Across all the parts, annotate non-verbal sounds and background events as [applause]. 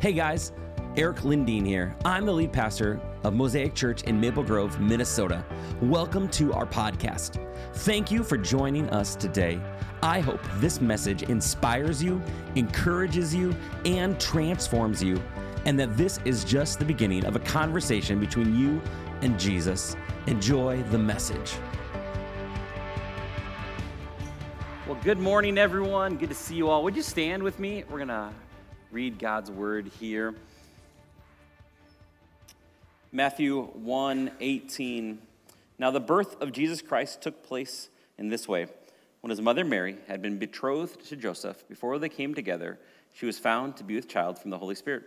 Hey guys, Eric Lindeen here. I'm the lead pastor of Mosaic Church in Maple Grove, Minnesota. Welcome to our podcast. Thank you for joining us today. I hope this message inspires you, encourages you, and transforms you, and that this is just the beginning of a conversation between you and Jesus. Enjoy the message. Well, good morning, everyone. Good to see you all. Would you stand with me? We're going to read God's word here. Matthew 1 18. Now, the birth of Jesus Christ took place in this way. When his mother Mary had been betrothed to Joseph, before they came together, she was found to be with child from the Holy Spirit.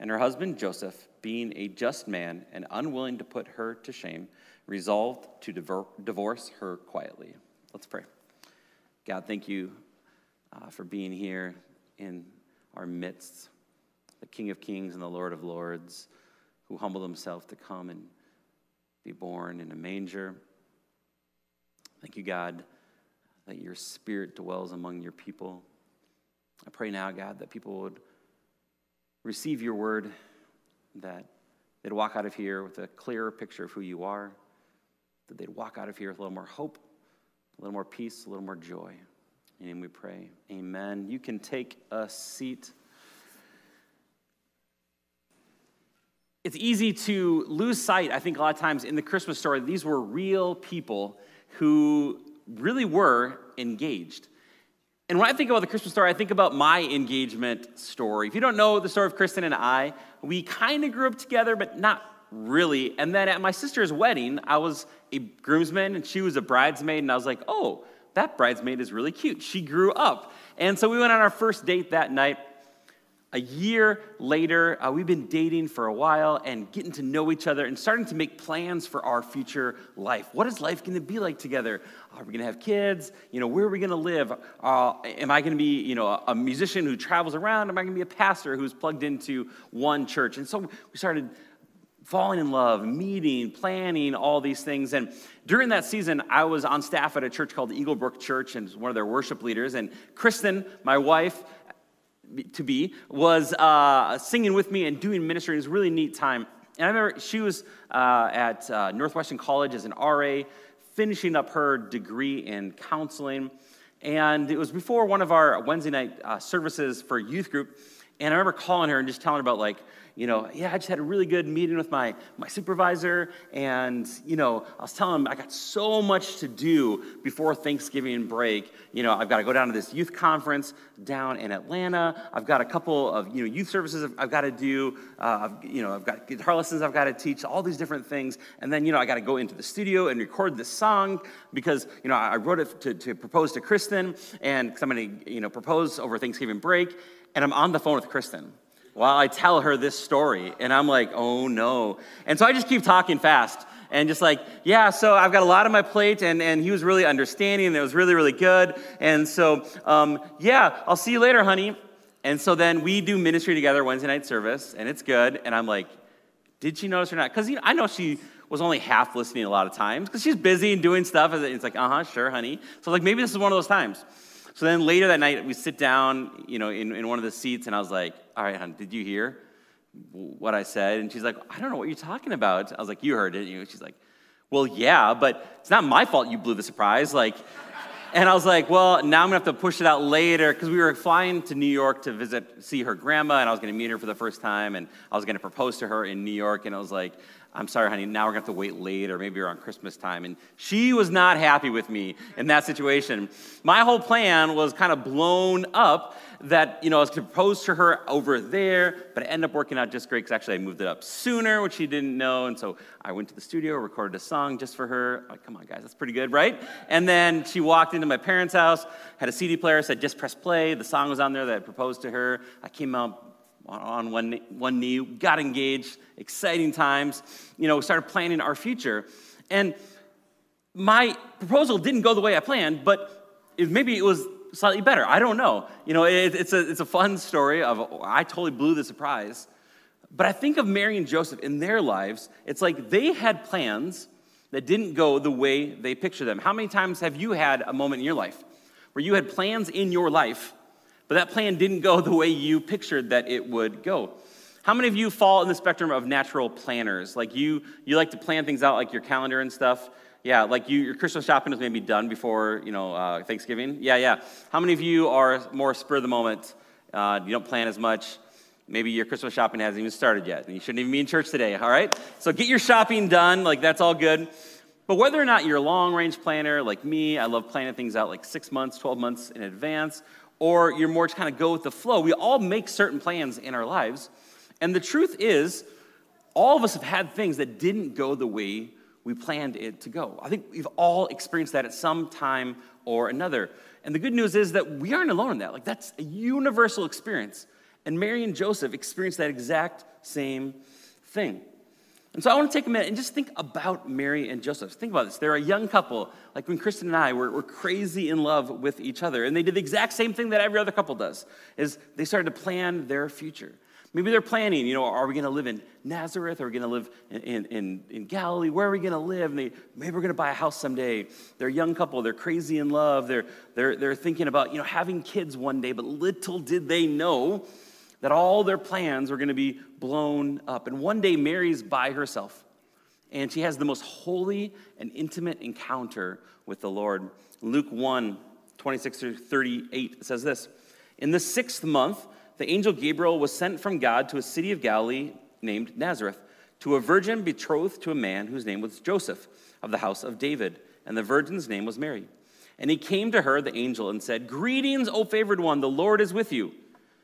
And her husband Joseph, being a just man and unwilling to put her to shame, resolved to divorce her quietly. Let's pray. God, thank you uh, for being here in our midst, the King of Kings and the Lord of Lords, who humbled himself to come and be born in a manger. Thank you, God, that your spirit dwells among your people. I pray now, God, that people would receive your word, that they'd walk out of here with a clearer picture of who you are, that they'd walk out of here with a little more hope a little more peace, a little more joy. And we pray. Amen. You can take a seat. It's easy to lose sight, I think, a lot of times in the Christmas story. These were real people who really were engaged. And when I think about the Christmas story, I think about my engagement story. If you don't know the story of Kristen and I, we kind of grew up together, but not really. And then at my sister's wedding, I was a groomsman and she was a bridesmaid, and I was like, oh, that bridesmaid is really cute. She grew up. And so we went on our first date that night. A year later, uh, we've been dating for a while and getting to know each other and starting to make plans for our future life. What is life going to be like together? Are we going to have kids? You know, where are we going to live? Uh, am I going to be, you know, a musician who travels around? Am I going to be a pastor who's plugged into one church? And so we started falling in love, meeting, planning, all these things. And during that season, I was on staff at a church called Eagle Brook Church and one of their worship leaders. And Kristen, my wife to be, was uh, singing with me and doing ministry. It was a really neat time. And I remember she was uh, at uh, Northwestern College as an RA, finishing up her degree in counseling. And it was before one of our Wednesday night uh, services for youth group. And I remember calling her and just telling her about, like, you know, yeah, I just had a really good meeting with my, my supervisor. And, you know, I was telling him I got so much to do before Thanksgiving break. You know, I've got to go down to this youth conference down in Atlanta. I've got a couple of, you know, youth services I've got to do. Uh, I've, you know, I've got guitar lessons I've got to teach, all these different things. And then, you know, I got to go into the studio and record this song because, you know, I wrote it to, to propose to Kristen and because I'm going to, you know, propose over Thanksgiving break. And I'm on the phone with Kristen while I tell her this story. And I'm like, oh no. And so I just keep talking fast and just like, yeah, so I've got a lot on my plate. And, and he was really understanding and it was really, really good. And so, um, yeah, I'll see you later, honey. And so then we do ministry together Wednesday night service and it's good. And I'm like, did she notice or not? Because you know, I know she was only half listening a lot of times because she's busy and doing stuff. And it's like, uh huh, sure, honey. So like maybe this is one of those times. So then later that night, we sit down, you know, in, in one of the seats, and I was like, all right, hon, did you hear what I said? And she's like, I don't know what you're talking about. I was like, you heard it. And she's like, well, yeah, but it's not my fault you blew the surprise. Like, and I was like, well, now I'm gonna have to push it out later because we were flying to New York to visit, see her grandma, and I was gonna meet her for the first time, and I was gonna propose to her in New York, and I was like, I'm sorry, honey, now we're gonna have to wait later, maybe around Christmas time. And she was not happy with me in that situation. My whole plan was kind of blown up that, you know, I was gonna propose to her over there, but it ended up working out just great because actually I moved it up sooner, which she didn't know. And so I went to the studio, recorded a song just for her. Like, come on, guys, that's pretty good, right? And then she walked into my parents' house, had a CD player, said, just press play. The song was on there that I proposed to her. I came out on one, one knee, got engaged, exciting times, you know, started planning our future. And my proposal didn't go the way I planned, but it, maybe it was slightly better. I don't know. You know, it, it's, a, it's a fun story of oh, I totally blew the surprise. But I think of Mary and Joseph in their lives, it's like they had plans that didn't go the way they pictured them. How many times have you had a moment in your life where you had plans in your life but that plan didn't go [laughs] the way you pictured that it would go. How many of you fall in the spectrum of natural planners? Like you, you like to plan things out, like your calendar and stuff. Yeah, like you, your Christmas shopping is maybe done before you know uh, Thanksgiving. Yeah, yeah. How many of you are more spur of the moment? Uh, you don't plan as much. Maybe your Christmas shopping hasn't even started yet, and you shouldn't even be in church today. All right. So get your shopping done. Like that's all good. But whether or not you're a long range planner like me, I love planning things out like six months, 12 months in advance, or you're more to kind of go with the flow. We all make certain plans in our lives. And the truth is, all of us have had things that didn't go the way we planned it to go. I think we've all experienced that at some time or another. And the good news is that we aren't alone in that. Like, that's a universal experience. And Mary and Joseph experienced that exact same thing. And so I want to take a minute and just think about Mary and Joseph. Think about this. They're a young couple, like when Kristen and I were, were crazy in love with each other. And they did the exact same thing that every other couple does, is they started to plan their future. Maybe they're planning, you know, are we going to live in Nazareth? Are we going to live in, in, in, Galilee? Where are we going to live? And they, maybe we're going to buy a house someday. They're a young couple. They're crazy in love. They're, they're, they're thinking about, you know, having kids one day. But little did they know that all their plans were going to be blown up. And one day, Mary's by herself. And she has the most holy and intimate encounter with the Lord. Luke 1 26 through 38 says this In the sixth month, the angel Gabriel was sent from God to a city of Galilee named Nazareth, to a virgin betrothed to a man whose name was Joseph, of the house of David, and the virgin's name was Mary. And he came to her, the angel, and said, Greetings, O favored one, the Lord is with you.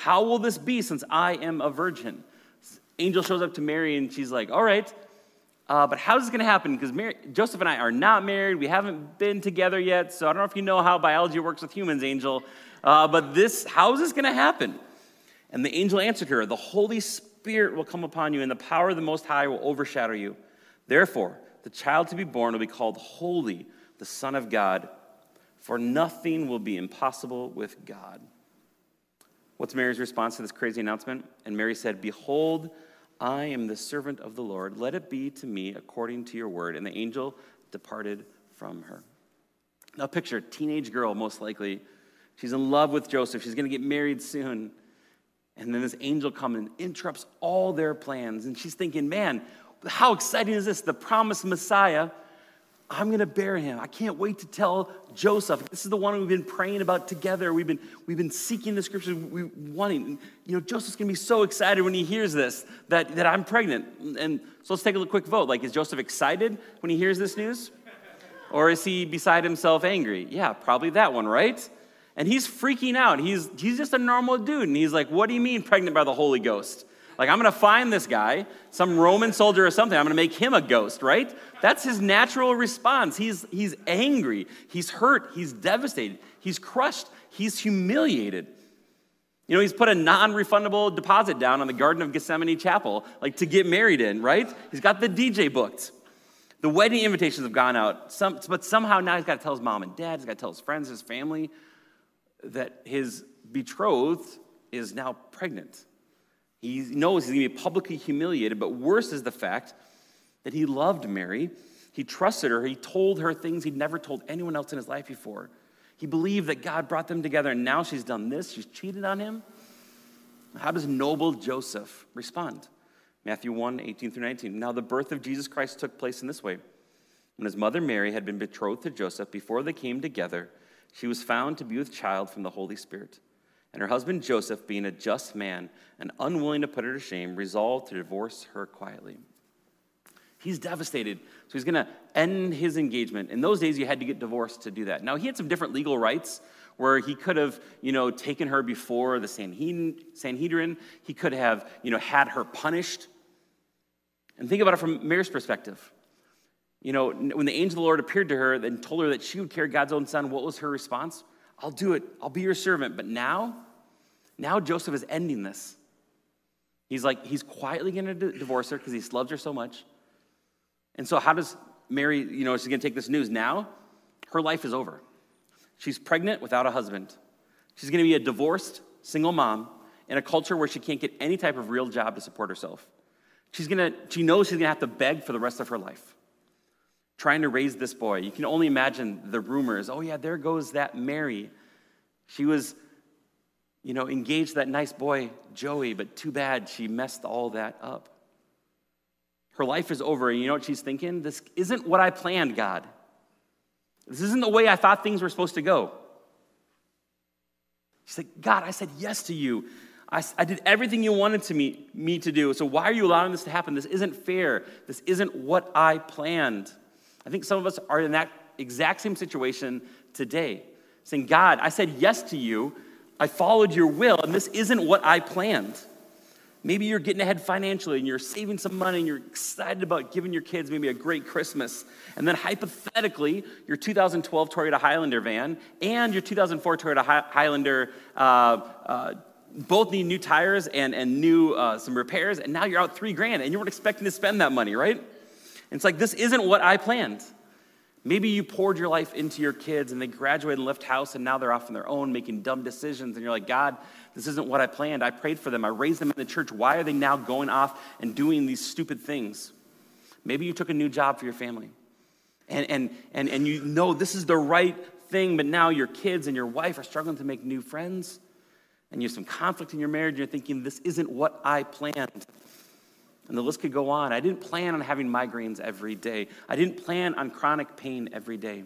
How will this be since I am a virgin? Angel shows up to Mary and she's like, All right, uh, but how's this going to happen? Because Joseph and I are not married. We haven't been together yet. So I don't know if you know how biology works with humans, Angel. Uh, but this, how is this going to happen? And the angel answered her, The Holy Spirit will come upon you, and the power of the Most High will overshadow you. Therefore, the child to be born will be called Holy, the Son of God, for nothing will be impossible with God. What's Mary's response to this crazy announcement? And Mary said, Behold, I am the servant of the Lord. Let it be to me according to your word. And the angel departed from her. Now, picture a teenage girl, most likely. She's in love with Joseph. She's going to get married soon. And then this angel comes and interrupts all their plans. And she's thinking, man, how exciting is this? The promised Messiah. I'm going to bear him. I can't wait to tell Joseph. This is the one we've been praying about together. We've been, we've been seeking the scriptures, we wanting. You know, Joseph's going to be so excited when he hears this that, that I'm pregnant. And so let's take a quick vote. Like, is Joseph excited when he hears this news? Or is he beside himself angry? Yeah, probably that one, right? And he's freaking out. He's, he's just a normal dude. And he's like, What do you mean pregnant by the Holy Ghost? Like, I'm going to find this guy, some Roman soldier or something. I'm going to make him a ghost, right? That's his natural response. He's, he's angry. He's hurt. He's devastated. He's crushed. He's humiliated. You know, he's put a non refundable deposit down on the Garden of Gethsemane chapel, like to get married in, right? He's got the DJ booked. The wedding invitations have gone out, some, but somehow now he's got to tell his mom and dad, he's got to tell his friends, his family that his betrothed is now pregnant. He knows he's going to be publicly humiliated, but worse is the fact that he loved Mary. He trusted her. He told her things he'd never told anyone else in his life before. He believed that God brought them together, and now she's done this. She's cheated on him. How does noble Joseph respond? Matthew 1 18 through 19. Now, the birth of Jesus Christ took place in this way. When his mother Mary had been betrothed to Joseph, before they came together, she was found to be with child from the Holy Spirit. And her husband Joseph, being a just man and unwilling to put her to shame, resolved to divorce her quietly. He's devastated. So he's going to end his engagement. In those days, you had to get divorced to do that. Now, he had some different legal rights where he could have, you know, taken her before the Sanhedrin. He could have, you know, had her punished. And think about it from Mary's perspective. You know, when the angel of the Lord appeared to her and told her that she would carry God's own son, what was her response? I'll do it. I'll be your servant. But now, now Joseph is ending this. He's like, he's quietly going to divorce her because he loves her so much. And so, how does Mary, you know, she's going to take this news now? Her life is over. She's pregnant without a husband. She's going to be a divorced single mom in a culture where she can't get any type of real job to support herself. She's going to, she knows she's going to have to beg for the rest of her life trying to raise this boy. You can only imagine the rumors. Oh, yeah, there goes that Mary. She was, you know, engaged that nice boy, Joey, but too bad she messed all that up. Her life is over, and you know what she's thinking? This isn't what I planned, God. This isn't the way I thought things were supposed to go. She's like, God, I said yes to you. I, I did everything you wanted to me, me to do. So why are you allowing this to happen? This isn't fair. This isn't what I planned. I think some of us are in that exact same situation today, saying, God, I said yes to you. I followed your will, and this isn't what I planned. Maybe you're getting ahead financially and you're saving some money and you're excited about giving your kids maybe a great Christmas. And then hypothetically, your 2012 Toyota Highlander van and your 2004 Toyota Highlander uh, uh, both need new tires and, and new uh, some repairs, and now you're out three grand and you weren't expecting to spend that money, right? it's like, this isn't what I planned. Maybe you poured your life into your kids and they graduated and left house and now they're off on their own making dumb decisions. And you're like, God, this isn't what I planned. I prayed for them. I raised them in the church. Why are they now going off and doing these stupid things? Maybe you took a new job for your family and, and, and, and you know this is the right thing, but now your kids and your wife are struggling to make new friends and you have some conflict in your marriage. And you're thinking, this isn't what I planned. And the list could go on. I didn't plan on having migraines every day. I didn't plan on chronic pain every day.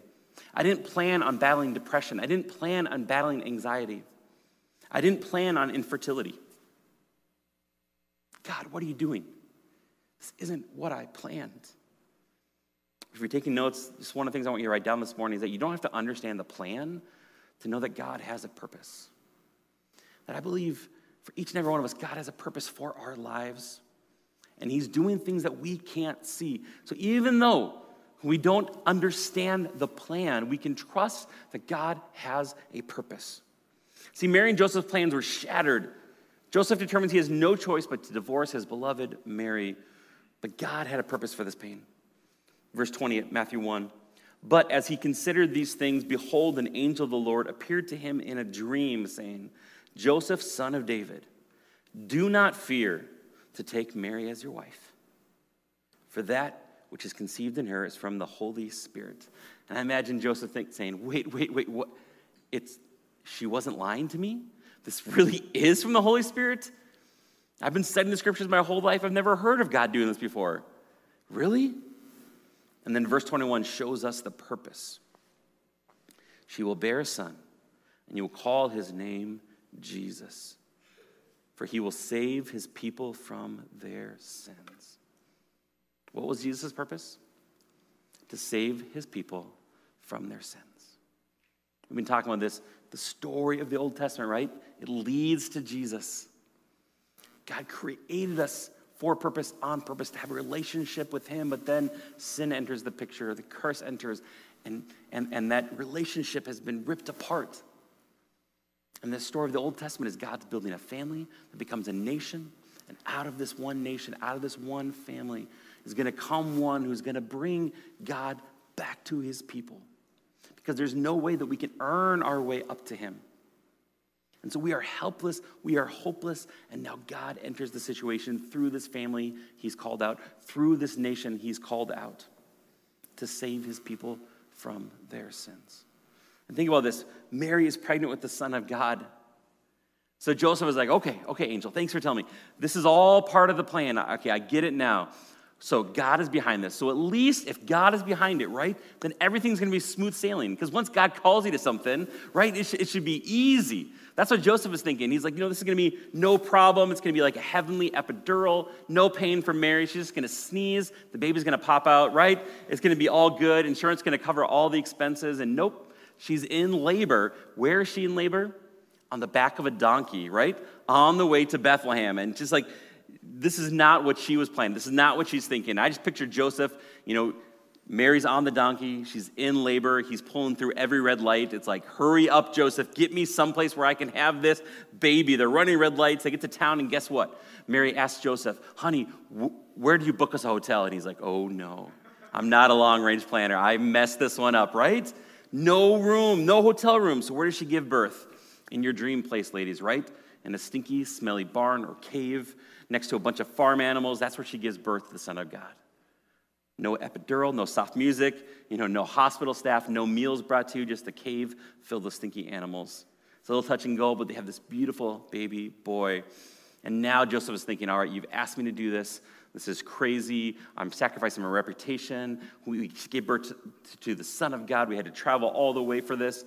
I didn't plan on battling depression. I didn't plan on battling anxiety. I didn't plan on infertility. God, what are you doing? This isn't what I planned. If you're taking notes, just one of the things I want you to write down this morning is that you don't have to understand the plan to know that God has a purpose. That I believe for each and every one of us, God has a purpose for our lives and He's doing things that we can't see. So even though we don't understand the plan, we can trust that God has a purpose. See, Mary and Joseph's plans were shattered. Joseph determines he has no choice but to divorce his beloved Mary. But God had a purpose for this pain. Verse 20 Matthew 1. But as he considered these things, behold, an angel of the Lord appeared to him in a dream, saying, Joseph, son of David, do not fear to take Mary as your wife. For that which is conceived in her is from the Holy Spirit. And I imagine Joseph think, saying, Wait, wait, wait, what? It's, she wasn't lying to me? This really is from the Holy Spirit? I've been studying the scriptures my whole life. I've never heard of God doing this before. Really? And then verse 21 shows us the purpose. She will bear a son, and you will call his name Jesus for he will save his people from their sins. What was Jesus' purpose? To save his people from their sins. We've been talking about this, the story of the Old Testament, right? It leads to Jesus. God created us for purpose, on purpose, to have a relationship with Him, but then sin enters the picture, the curse enters, and, and, and that relationship has been ripped apart. And the story of the Old Testament is God's building a family that becomes a nation. And out of this one nation, out of this one family, is going to come one who's going to bring God back to his people. Because there's no way that we can earn our way up to him. And so we are helpless, we are hopeless, and now God enters the situation through this family he's called out, through this nation he's called out to save his people from their sins. And think about this Mary is pregnant with the Son of God. So Joseph was like, okay, okay, angel, thanks for telling me. This is all part of the plan. Okay, I get it now. So God is behind this. So at least if God is behind it, right, then everything's to be smooth sailing. Because once God calls you to something, right, it, sh- it should be easy. That's what Joseph is thinking. He's like, you know, this is to be no problem. It's to be like a heavenly epidural, no pain for Mary. She's just to sneeze. The baby's to pop out, right? It's to be all good. Insurance to cover all the expenses. And nope, She's in labor. Where is she in labor? On the back of a donkey, right? On the way to Bethlehem. And just like, this is not what she was planning. This is not what she's thinking. I just picture Joseph, you know, Mary's on the donkey. She's in labor. He's pulling through every red light. It's like, hurry up, Joseph. Get me someplace where I can have this baby. They're running red lights. They get to town, and guess what? Mary asks Joseph, honey, wh- where do you book us a hotel? And he's like, oh no, I'm not a long range planner. I messed this one up, right? No room, no hotel room. So where does she give birth? In your dream place, ladies, right? In a stinky, smelly barn or cave next to a bunch of farm animals. That's where she gives birth to the Son of God. No epidural, no soft music, you know, no hospital staff, no meals brought to you, just a cave filled with stinky animals. It's a little touch and go, but they have this beautiful baby boy. And now Joseph is thinking, all right, you've asked me to do this. This is crazy. I'm sacrificing my reputation. We gave birth to, the Son of God. We had to travel all the way for this.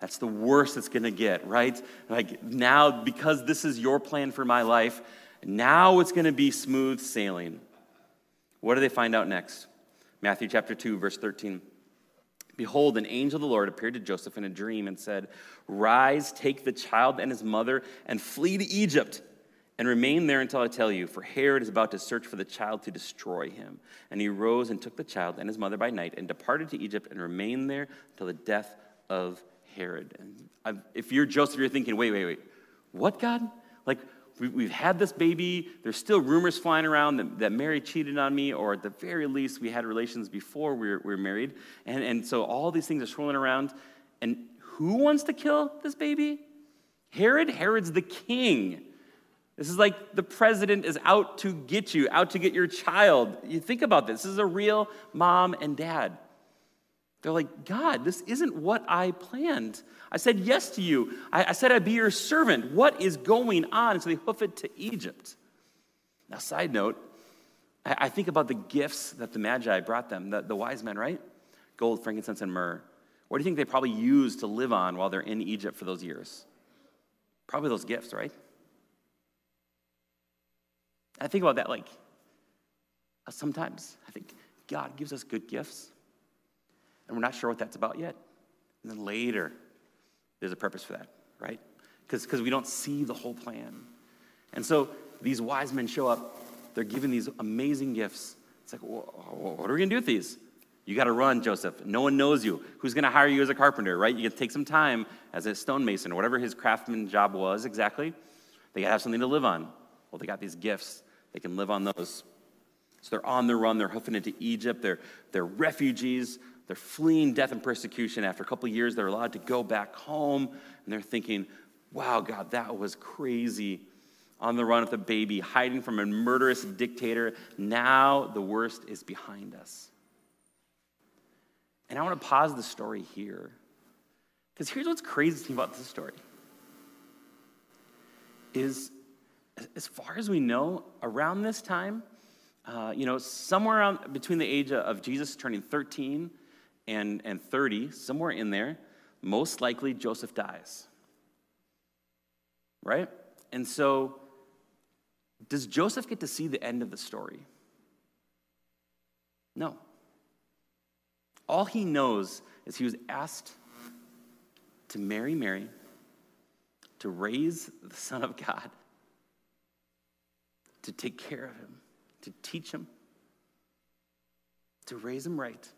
That's the worst it's going to get, right? Like now, because this is your plan for my life, now it's going to be smooth sailing. What do they find out next? Matthew chapter 2, verse 13. Behold, an angel of the Lord appeared to Joseph in a dream and said, Rise, take the child and his mother, and flee to Egypt, and remain there until I tell you, for Herod is about to search for the child to destroy him. And he rose and took the child and his mother by night, and departed to Egypt, and remained there till the death of Herod. And I've, if you're Joseph, you're thinking, wait, wait, wait. What, God? Like, we, have had this baby. There's still rumors flying around that, that, Mary cheated on me, or at the very least, we had relations before we were, we were married. And, and so all these things are swirling around. And who wants to kill this baby? Herod? Herod's the king. This is like the president is out to get you, out to get your child. You think about this. This is a real mom and dad. They're like, God, this isn't what I planned. I said yes to you. I, I said I'd be your servant. What is going on? And so they hoof it to Egypt. Now, side note, I, I think about the gifts that the Magi brought them, the, the wise men, right? Gold, frankincense, and myrrh. What do you think they probably used to live on while they're in Egypt for those years? Probably those gifts, right? I think about that like uh, sometimes. I think God gives us good gifts and we're not sure what that's about yet. And then later, there's a purpose for that, right? Because we don't see the whole plan. And so these wise men show up, they're given these amazing gifts. It's like, what are we gonna do with these? You gotta run, Joseph. No one knows you. Who's gonna hire you as a carpenter, right? You can take some time as a stonemason or whatever his craftsman job was exactly. They gotta have something to live on. Well, they got these gifts, they can live on those. So they're on the run, they're hoofing into Egypt, they're, they're refugees, they're fleeing death and persecution. After a couple years, they're allowed to go back home, and they're thinking, wow, God, that was crazy. On the run with a baby, hiding from a murderous dictator. Now the worst is behind us. And I want to pause the story here. Because here's what's crazy about this story is as far as we know, around this time, uh, you know, somewhere between the age of Jesus turning 13 and, and 30, somewhere in there, most likely Joseph dies. Right? And so, does Joseph get to see the end of the story? No. All he knows is he was asked to marry Mary, to raise the Son of God, to take care of him, to teach him, to raise him right.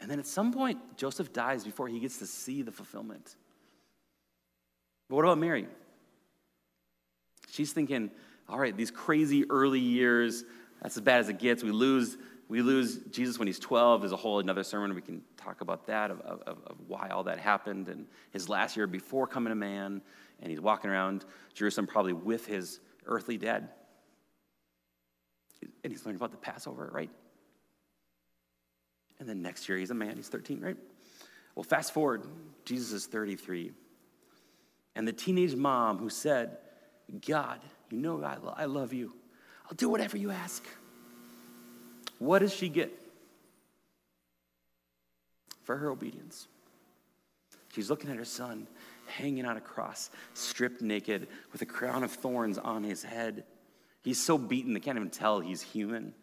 And then at some point, Joseph dies before he gets to see the fulfillment. But what about Mary? She's thinking, all right, these crazy early years, that's as bad as it gets. We lose, we lose Jesus when he's 12. There's a whole another sermon. We can talk about that, of, of, of why all that happened. And his last year before coming to man, and he's walking around Jerusalem probably with his earthly dad. And he's learning about the Passover, right? And then next year, he's a man, he's 13, right? Well, fast forward, Jesus is 33. And the teenage mom who said, God, you know I, lo- I love you. I'll do whatever you ask. What does she get for her obedience? She's looking at her son hanging on a cross, stripped naked, with a crown of thorns on his head. He's so beaten, they can't even tell he's human.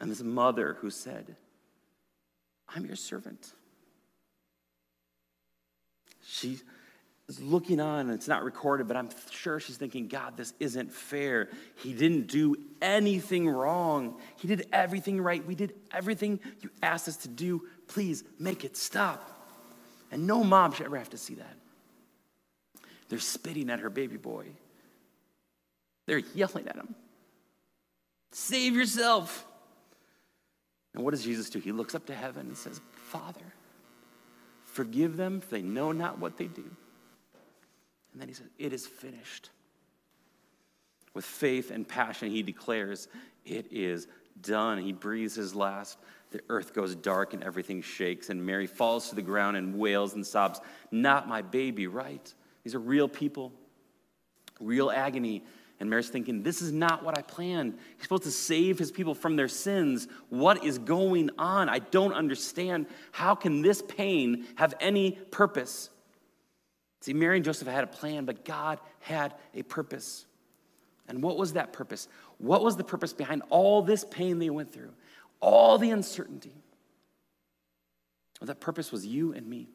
And this mother who said, I'm your servant. She is looking on, and it's not recorded, but I'm sure she's thinking, God, this isn't fair. He didn't do anything wrong. He did everything right. We did everything you asked us to do. Please make it stop. And no mom should ever have to see that. They're spitting at her baby boy, they're yelling at him. Save yourself. And what does Jesus do? He looks up to heaven and says, Father, forgive them, for they know not what they do. And then he says, It is finished. With faith and passion, he declares, It is done. He breathes his last. The earth goes dark and everything shakes, and Mary falls to the ground and wails and sobs, Not my baby, right? These are real people, real agony. And Mary's thinking, This is not what I planned. He's supposed to save his people from their sins. What is going on? I don't understand. How can this pain have any purpose? See, Mary and Joseph had a plan, but God had a purpose. And what was that purpose? What was the purpose behind all this pain they went through? All the uncertainty. Well, that purpose was you and me.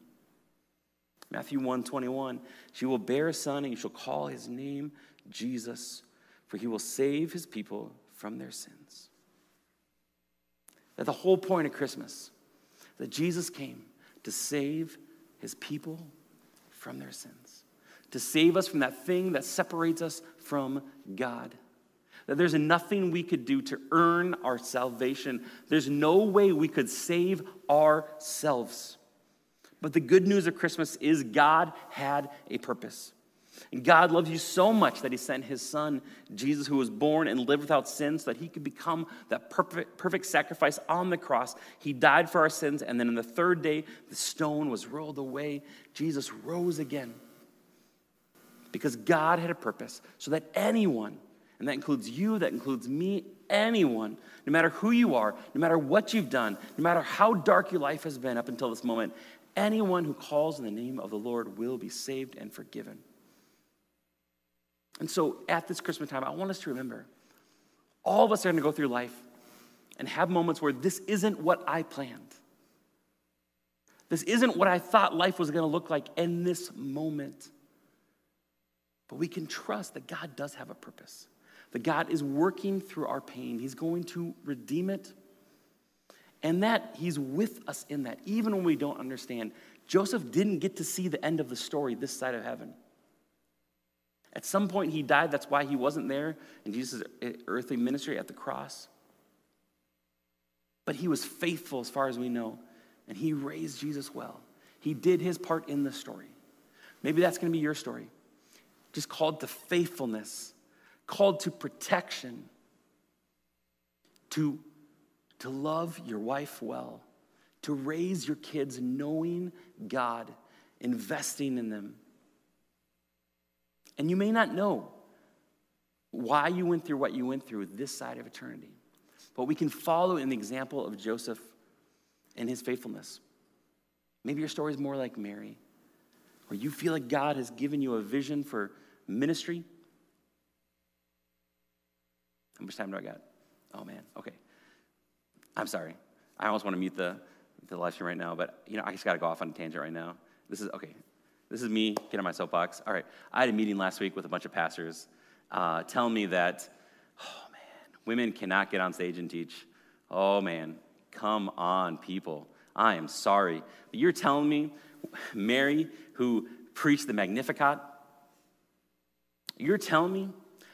Matthew 1 21, she will bear a son, and you shall call his name Jesus, for he will save his people from their sins. That the whole point of Christmas, that Jesus came to save his people from their sins, to save us from that thing that separates us from God. That there's nothing we could do to earn our salvation. There's no way we could save ourselves. But the good news of Christmas is God had a purpose. And God loves you so much that He sent His Son, Jesus, who was born and lived without sin, so that He could become that perfect, perfect sacrifice on the cross. He died for our sins, and then on the third day, the stone was rolled away. Jesus rose again. Because God had a purpose, so that anyone, and that includes you, that includes me, anyone, no matter who you are, no matter what you've done, no matter how dark your life has been up until this moment, anyone who calls in the name of the Lord will be saved and forgiven. And so at this Christmas time, I want us to remember all of us are going to go through life and have moments where this isn't what I planned. This isn't what I thought life was going to look like in this moment. But we can trust that God does have a purpose, that God is working through our pain. He's going to redeem it, and that He's with us in that, even when we don't understand. Joseph didn't get to see the end of the story this side of heaven. At some point, he died. That's why he wasn't there in Jesus' earthly ministry at the cross. But he was faithful as far as we know, and he raised Jesus well. He did his part in the story. Maybe that's going to be your story. Just called to faithfulness, called to protection, to, to love your wife well, to raise your kids knowing God, investing in them and you may not know why you went through what you went through this side of eternity. But we can follow in the example of Joseph and his faithfulness. Maybe your story is more like Mary, where you feel like God has given you a vision for ministry. How much time do I got? Oh man, okay. I'm sorry. I almost want to mute the, the live stream right now, but you know, I just gotta go off on a tangent right now. This is okay. This is me getting on my soapbox. All right, I had a meeting last week with a bunch of pastors uh, telling me that, oh man, women cannot get on stage and teach. Oh man, come on, people. I am sorry. But you're telling me, Mary, who preached the Magnificat, you're telling me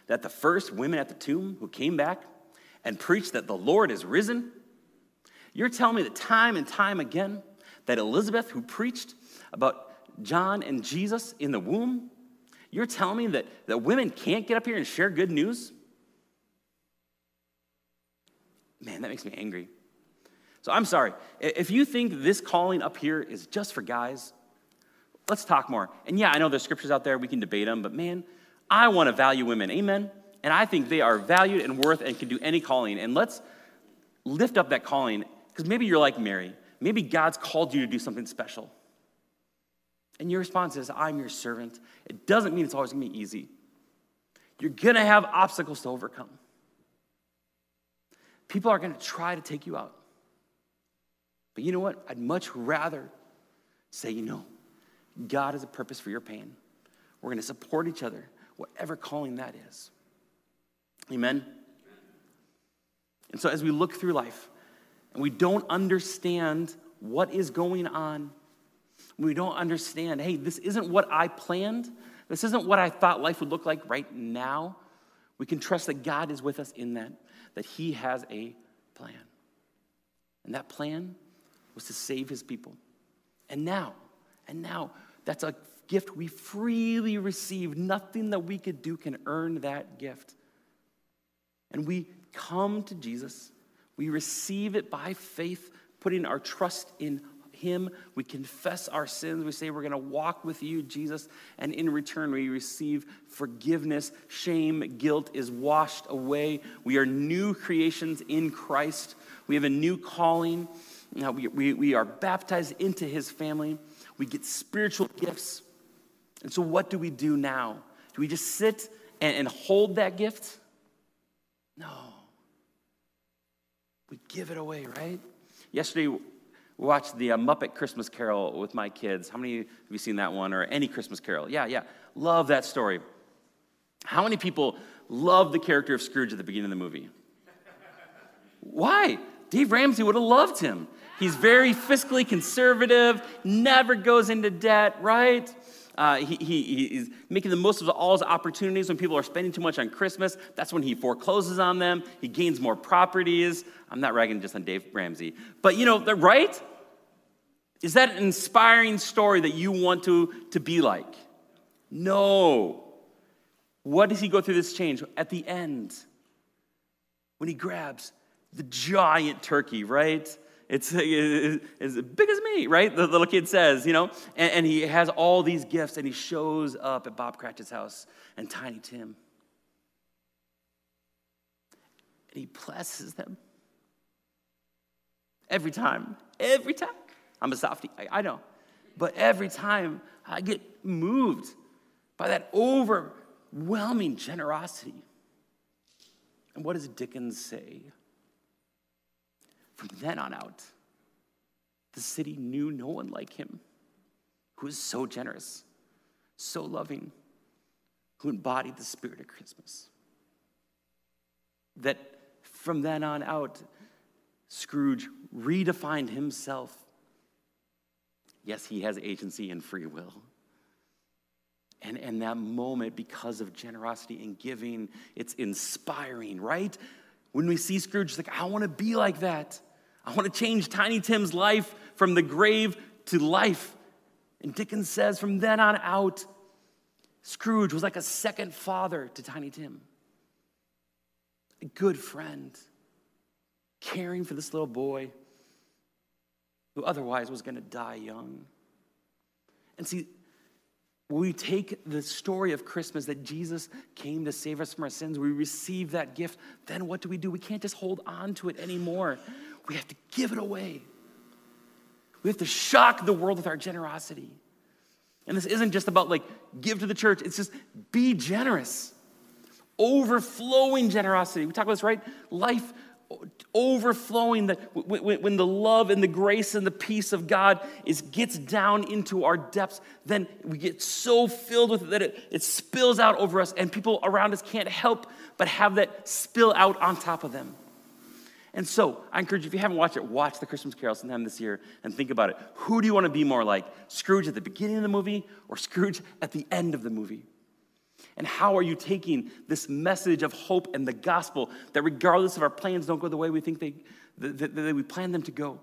that the first women at the tomb who came back and preached that the Lord is risen, you're telling me that time and time again, that Elizabeth, who preached about John and Jesus in the womb? You're telling me that, that women can't get up here and share good news? Man, that makes me angry. So I'm sorry. If you think this calling up here is just for guys, let's talk more. And yeah, I know there's scriptures out there, we can debate them, but man, I want to value women. Amen? And I think they are valued and worth and can do any calling. And let's lift up that calling because maybe you're like Mary. Maybe God's called you to do something special. And your response is, I'm your servant. It doesn't mean it's always gonna be easy. You're gonna have obstacles to overcome. People are gonna try to take you out. But you know what? I'd much rather say, you know, God has a purpose for your pain. We're going to support each other, whatever calling that is. Amen? And so as we look through life and we don't understand what is going on, we don't understand, hey, this isn't what I planned, this isn't what I thought life would look like right now, we can trust that God is with us in that, that He has a plan. And that plan was to save His people. And now, and now, that's a gift we freely receive. Nothing that we could do can earn that gift. And we come to Jesus, we receive it by faith, putting our trust in him. We confess our sins. We say we're going to walk with you, Jesus. And in return, we receive forgiveness. Shame, guilt is washed away. We are new creations in Christ. We have a new calling. Now, we, we, we are baptized into his family. We get spiritual gifts. And so, what do we do now? Do we just sit and, and hold that gift? No. We give it away, right? Yesterday, we watched the uh, Muppet Christmas Carol with my kids. How many have you seen that one or any Christmas Carol? Yeah, yeah. Love that story. How many people love the character of Scrooge at the beginning of the movie? Why? Dave Ramsey would have loved him. He's very fiscally conservative, never goes into debt, right? Uh, he, he, he's making the most of all his opportunities when people are spending too much on Christmas. That's when he forecloses on them. He gains more properties. I'm not ragging just on Dave Ramsey. But you know, right? Is that an inspiring story that you want to, to be like? No. What does he go through this change? At the end, when he grabs the giant turkey, right? It's [laughs] as big as me, right? The little kid says, you know, and, and, he has all these gifts and he shows up at Bob Cratchit's house and Tiny Tim. And he blesses them. Every time, every time. I'm a softie, I, I know. But every time I get moved by that overwhelming generosity. And what does Dickens say? From then on out, the city knew no one like him who was so generous, so loving, who embodied the spirit of Christmas. That from then on out, Scrooge redefined himself. Yes, he has agency and free will. And, and that moment, because of generosity and giving, it's inspiring, right? When we see Scrooge, it's like, I want to be like that. I want to change Tiny Tim's life from the grave to life. And Dickens says from then on out, Scrooge was like a second father to Tiny Tim, a good friend, caring for this little boy who otherwise was going to die young. And see, we take the story of Christmas that Jesus came to save us from our sins, we receive that gift, then what do we do? We can't just hold on to it anymore. We have to give it away. We have to shock the world with our generosity. And this isn't just about like give to the church, it's just be generous. Overflowing generosity. We talk about this, right? Life overflowing that when the love and the grace and the peace of god is gets down into our depths then we get so filled with it that it, it spills out over us and people around us can't help but have that spill out on top of them and so I encourage you, if you haven't watched it, watch The Christmas Carol sometime this year and think about it. Who do you want to be more like? Scrooge at the beginning of the movie or Scrooge at the end of the movie? And how are you taking this message of hope and the gospel that regardless of our plans don't go the way we think they, that, that we plan them to go,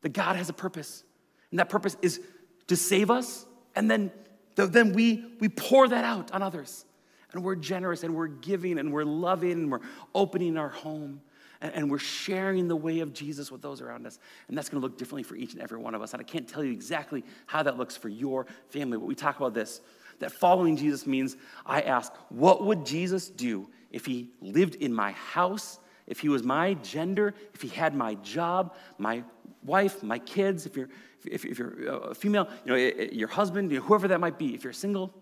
that God has a purpose. And that purpose is to save us, and then, then we, we pour that out on others. And we're generous, and we're giving, and we're loving, and we're opening our home and, we're sharing the way of Jesus with those around us. And that's going to look differently for each and every one of us. And I can't tell you exactly how that looks for your family, but we talk about this that following Jesus means I ask, what would Jesus do if he lived in my house, if he was my gender, if he had my job, my wife, my kids, if you're, if, if you're a female, you know, your husband, you know, whoever that might be, if you're single?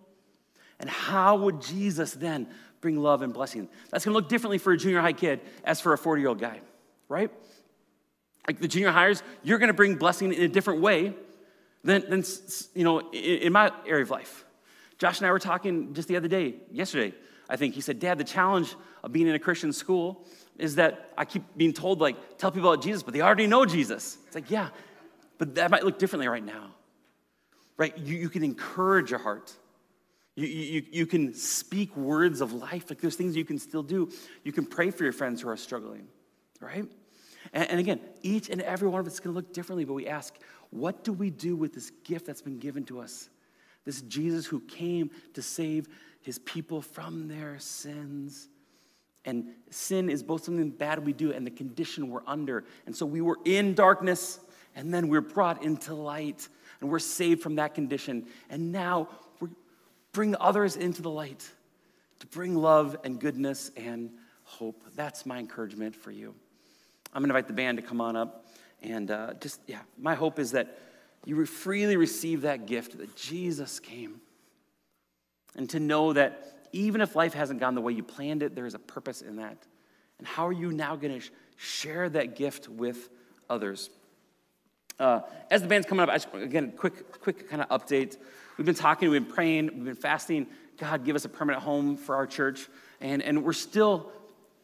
And how would Jesus then bring love and blessing. That's gonna look differently for a junior high kid as for a 40 year old guy, right? Like the junior hires, you're gonna bring blessing in a different way than, than you know, in my area of life. Josh and I were talking just the other day, yesterday, I think. He said, Dad, the challenge of being in a Christian school is that I keep being told, like, tell people about Jesus, but they already know Jesus. It's like, yeah, but that might look differently right now, right? You, you can encourage your heart. You, you, you can speak words of life. Like there's things you can still do. You can pray for your friends who are struggling, right? And, and again, each and every one of us to look differently, but we ask, what do we do with this gift that's been given to us? This Jesus who came to save his people from their sins. And sin is both something bad we do and the condition we're under. And so we were in darkness and then we're brought into light and we're saved from that condition. And now bring others into the light to bring love and goodness and hope. That's my encouragement for you. I'm going to invite the band to come on up. And uh, just, yeah, my hope is that you freely receive that gift that Jesus came. And to know that even if life hasn't gone the way you planned it, there is a purpose in that. And how are you now going to sh- share that gift with others? Uh, as the band's coming up, I just, again, quick, quick kind of update. We've been talking, we've been praying, we've been fasting. God, give us a permanent home for our church. And, and we're still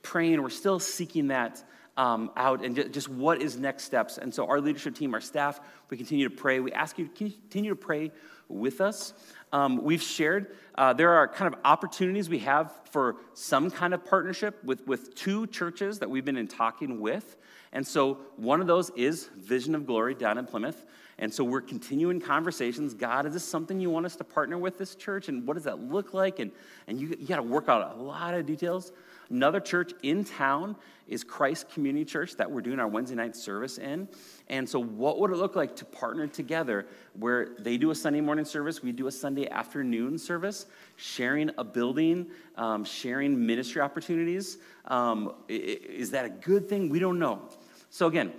praying, we're still seeking that um, out and just what is next steps. And so our leadership team, our staff, we continue to pray. We ask you to continue to pray with us. Um, we've shared uh, there are kind of opportunities we have for some kind of partnership with, with two churches that we've been in talking with. And so one of those is Vision of Glory down in Plymouth. And so we're continuing conversations. God, is this something you want us to partner with this church? And what does that look like? And, and you, you got to work out a lot of details. Another church in town is Christ Community Church that we're doing our Wednesday night service in. And so, what would it look like to partner together where they do a Sunday morning service, we do a Sunday afternoon service, sharing a building, um, sharing ministry opportunities? Um, is that a good thing? We don't know. So, again,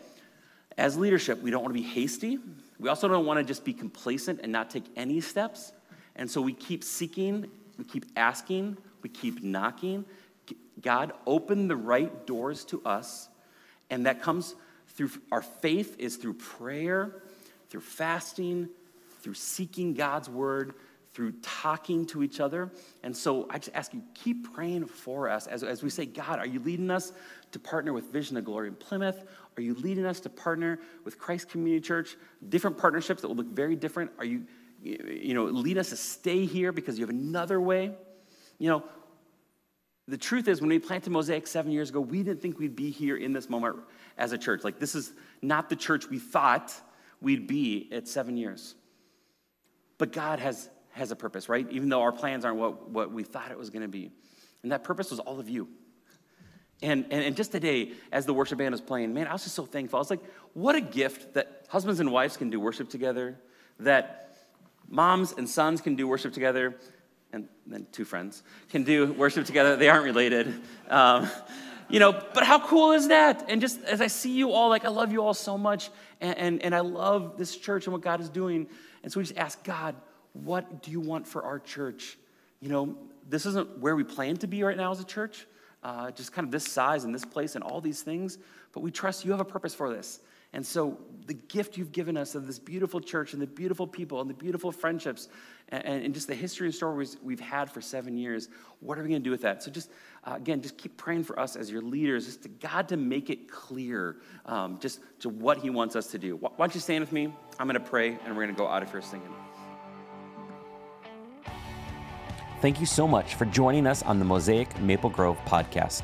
as leadership, we don't want to be hasty. We also don't want to just be complacent and not take any steps. And so, we keep seeking, we keep asking, we keep knocking God opened the right doors to us, and that comes through our faith is through prayer, through fasting, through seeking God's word, through talking to each other. And so I just ask you, keep praying for us as, as we say, God, are you leading us to partner with Vision of Glory in Plymouth? Are you leading us to partner with Christ Community Church? Different partnerships that will look very different. Are you, you know, lead us to stay here because you have another way? You know, the truth is, when we planted Mosaic seven years ago, we didn't think we'd be here in this moment as a church. Like, this is not the church we thought we'd be at seven years. But God has, has a purpose, right? Even though our plans aren't what, what we thought it was going to be. And that purpose was all of you. And, and, and just today, as the worship band was playing, man, I was just so thankful. I was like, what a gift that husbands and wives can do worship together, that moms and sons can do worship together, and then two friends can do worship together. They aren't related. Um, you know, but how cool is that? And just as I see you all, like, I love you all so much, and, and, and I love this church and what God is doing. And so we just ask God, what do you want for our church? You know, this isn't where we plan to be right now as a church, uh, just kind of this size and this place and all these things, but we trust you have a purpose for this. And so, the gift you've given us of this beautiful church and the beautiful people and the beautiful friendships and, and just the history and stories we've had for seven years, what are we going to do with that? So, just uh, again, just keep praying for us as your leaders, just to God to make it clear um, just to what He wants us to do. Why don't you stand with me? I'm going to pray and we're going to go out of here singing. Thank you so much for joining us on the Mosaic Maple Grove podcast.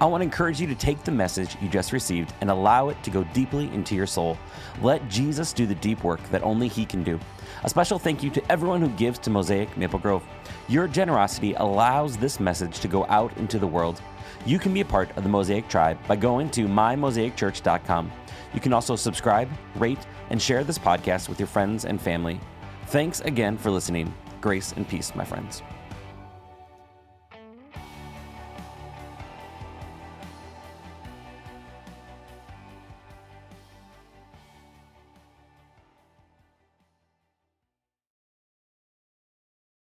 I want to encourage you to take the message you just received and allow it to go deeply into your soul. Let Jesus do the deep work that only He can do. A special thank you to everyone who gives to Mosaic Maple Grove. Your generosity allows this message to go out into the world. You can be a part of the Mosaic tribe by going to mymosaicchurch.com. You can also subscribe, rate, and share this podcast with your friends and family. Thanks again for listening. Grace and peace, my friends.